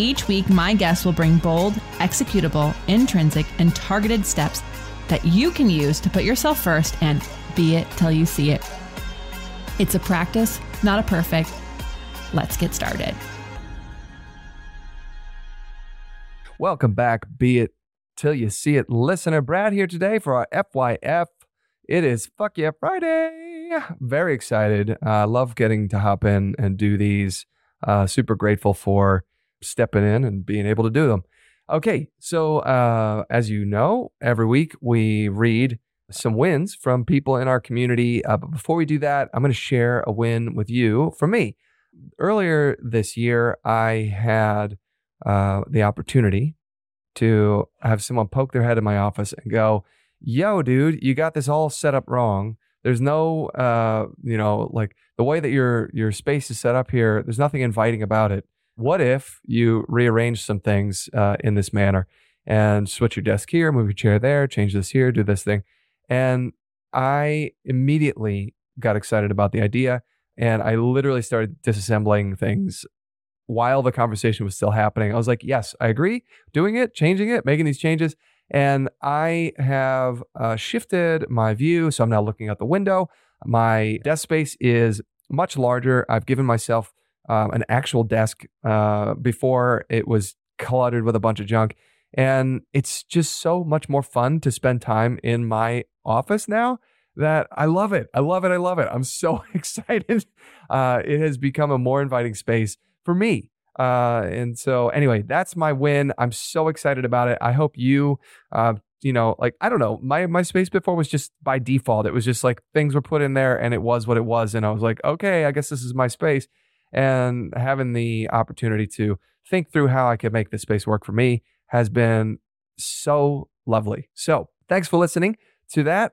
Each week, my guests will bring bold, executable, intrinsic, and targeted steps that you can use to put yourself first and be it till you see it. It's a practice, not a perfect. Let's get started. Welcome back, Be It Till You See It listener. Brad here today for our FYF. It is Fuck Yeah Friday. Very excited. I uh, love getting to hop in and do these. Uh, super grateful for stepping in and being able to do them. Okay, so uh, as you know, every week we read some wins from people in our community. Uh, but before we do that, I'm going to share a win with you from me. Earlier this year, I had uh, the opportunity to have someone poke their head in my office and go, Yo, dude, you got this all set up wrong. There's no, uh, you know, like the way that your your space is set up here. There's nothing inviting about it what if you rearrange some things uh, in this manner and switch your desk here, move your chair there, change this here, do this thing? And I immediately got excited about the idea and I literally started disassembling things while the conversation was still happening. I was like, yes, I agree, doing it, changing it, making these changes. And I have uh, shifted my view. So I'm now looking out the window. My desk space is much larger. I've given myself um, an actual desk uh, before it was cluttered with a bunch of junk. And it's just so much more fun to spend time in my office now that I love it. I love it. I love it. I'm so excited. Uh, it has become a more inviting space for me. Uh, and so, anyway, that's my win. I'm so excited about it. I hope you, uh, you know, like I don't know, my my space before was just by default. It was just like things were put in there, and it was what it was. And I was like, okay, I guess this is my space and having the opportunity to think through how I could make this space work for me has been so lovely. So, thanks for listening to that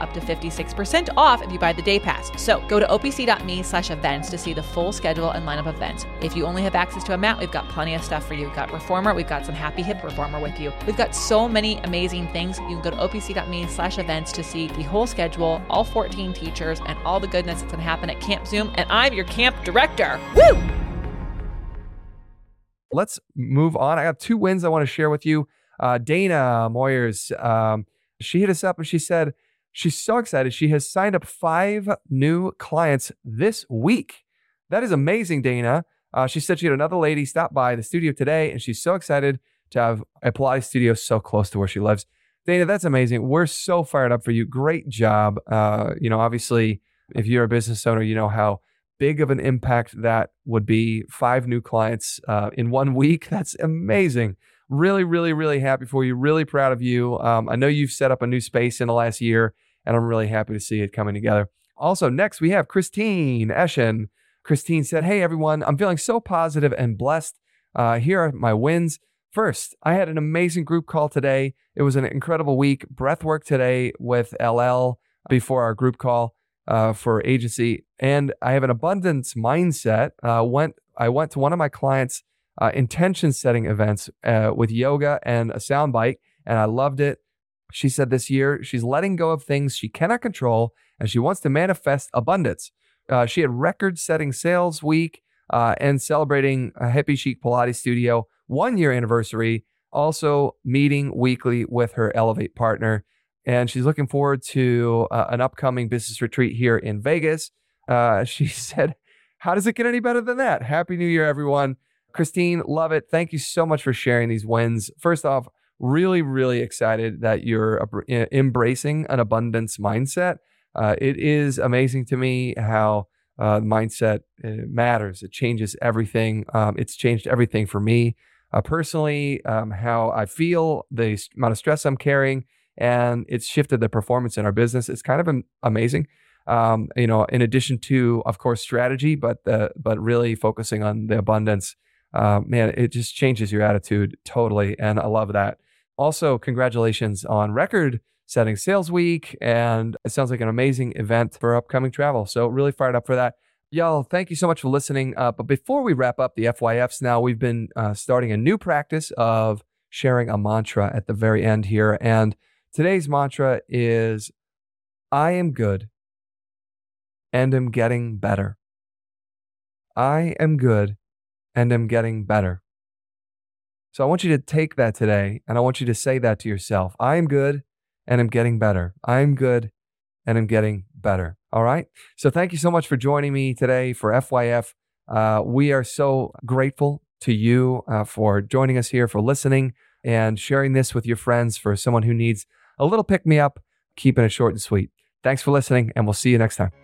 up to 56% off if you buy the day pass. So go to opc.me slash events to see the full schedule and lineup of events. If you only have access to a mat, we've got plenty of stuff for you. We've got Reformer, we've got some Happy Hip Reformer with you. We've got so many amazing things. You can go to opc.me slash events to see the whole schedule, all 14 teachers, and all the goodness that's going to happen at Camp Zoom. And I'm your camp director. Woo! Let's move on. I have two wins I want to share with you. Uh, Dana Moyers, um, she hit us up and she said, She's so excited. She has signed up five new clients this week. That is amazing, Dana. Uh, she said she had another lady stop by the studio today, and she's so excited to have a Pilates studio so close to where she lives. Dana, that's amazing. We're so fired up for you. Great job. Uh, you know, obviously, if you're a business owner, you know how big of an impact that would be. Five new clients uh, in one week. That's amazing really, really, really happy for you. Really proud of you. Um, I know you've set up a new space in the last year, and I'm really happy to see it coming together. Also, next we have Christine Eschen. Christine said, Hey, everyone, I'm feeling so positive and blessed. Uh, here are my wins. First, I had an amazing group call today. It was an incredible week. Breath work today with LL before our group call uh, for agency. And I have an abundance mindset. Uh, went I went to one of my clients' uh, intention setting events uh, with yoga and a sound bite, and I loved it. She said this year she's letting go of things she cannot control and she wants to manifest abundance. Uh, she had record setting sales week uh, and celebrating a hippie chic Pilates studio one year anniversary, also meeting weekly with her Elevate partner. And she's looking forward to uh, an upcoming business retreat here in Vegas. Uh, she said, how does it get any better than that? Happy New Year, everyone. Christine, love it. Thank you so much for sharing these wins. First off, really, really excited that you're embracing an abundance mindset. Uh, it is amazing to me how uh, mindset uh, matters. It changes everything. Um, it's changed everything for me uh, personally, um, how I feel, the amount of stress I'm carrying, and it's shifted the performance in our business. It's kind of amazing. Um, you know, in addition to, of course, strategy, but the, but really focusing on the abundance. Uh, man, it just changes your attitude totally, and I love that. Also, congratulations on record setting sales week. And it sounds like an amazing event for upcoming travel. So, really fired up for that. Y'all, thank you so much for listening. Uh, but before we wrap up the FYFs now, we've been uh, starting a new practice of sharing a mantra at the very end here. And today's mantra is I am good and am getting better. I am good and am getting better. So I want you to take that today and I want you to say that to yourself. I am good and I'm getting better. I'm good and I'm getting better. All right. So thank you so much for joining me today for FYF. Uh, we are so grateful to you uh, for joining us here, for listening and sharing this with your friends for someone who needs a little pick me up, keeping it short and sweet. Thanks for listening, and we'll see you next time.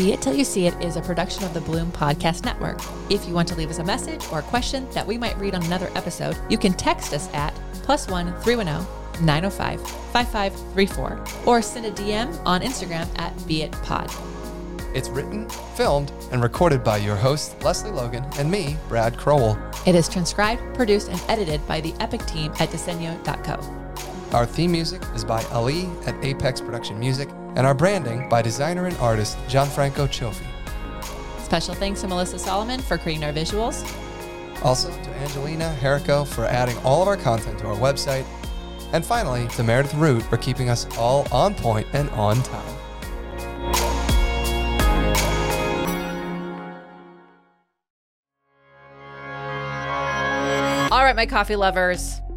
Be It Till You See It is a production of the Bloom Podcast Network. If you want to leave us a message or a question that we might read on another episode, you can text us at plus one 310 905 5534 or send a DM on Instagram at Be It Pod. It's written, filmed, and recorded by your host, Lesley Logan, and me, Brad Crowell. It is transcribed, produced, and edited by the Epic team at Disenyo.co. Our theme music is by Ali at Apex Production Music and our branding by designer and artist Gianfranco Cioffi. Special thanks to Melissa Solomon for creating our visuals. Also to Angelina Herrico for adding all of our content to our website. And finally, to Meredith Root for keeping us all on point and on time. All right, my coffee lovers.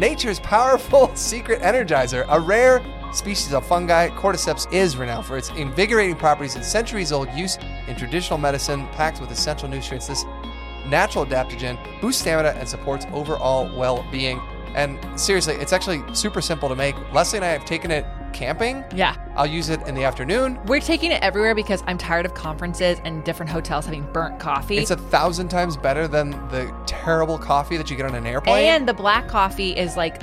Nature's powerful secret energizer, a rare species of fungi, cordyceps is renowned for its invigorating properties and centuries old use in traditional medicine, packed with essential nutrients. This natural adaptogen boosts stamina and supports overall well being. And seriously, it's actually super simple to make. Lesley and I have taken it camping. Yeah. I'll use it in the afternoon. We're taking it everywhere because I'm tired of conferences and different hotels having burnt coffee. It's a thousand times better than the terrible coffee that you get on an airplane. And the black coffee is like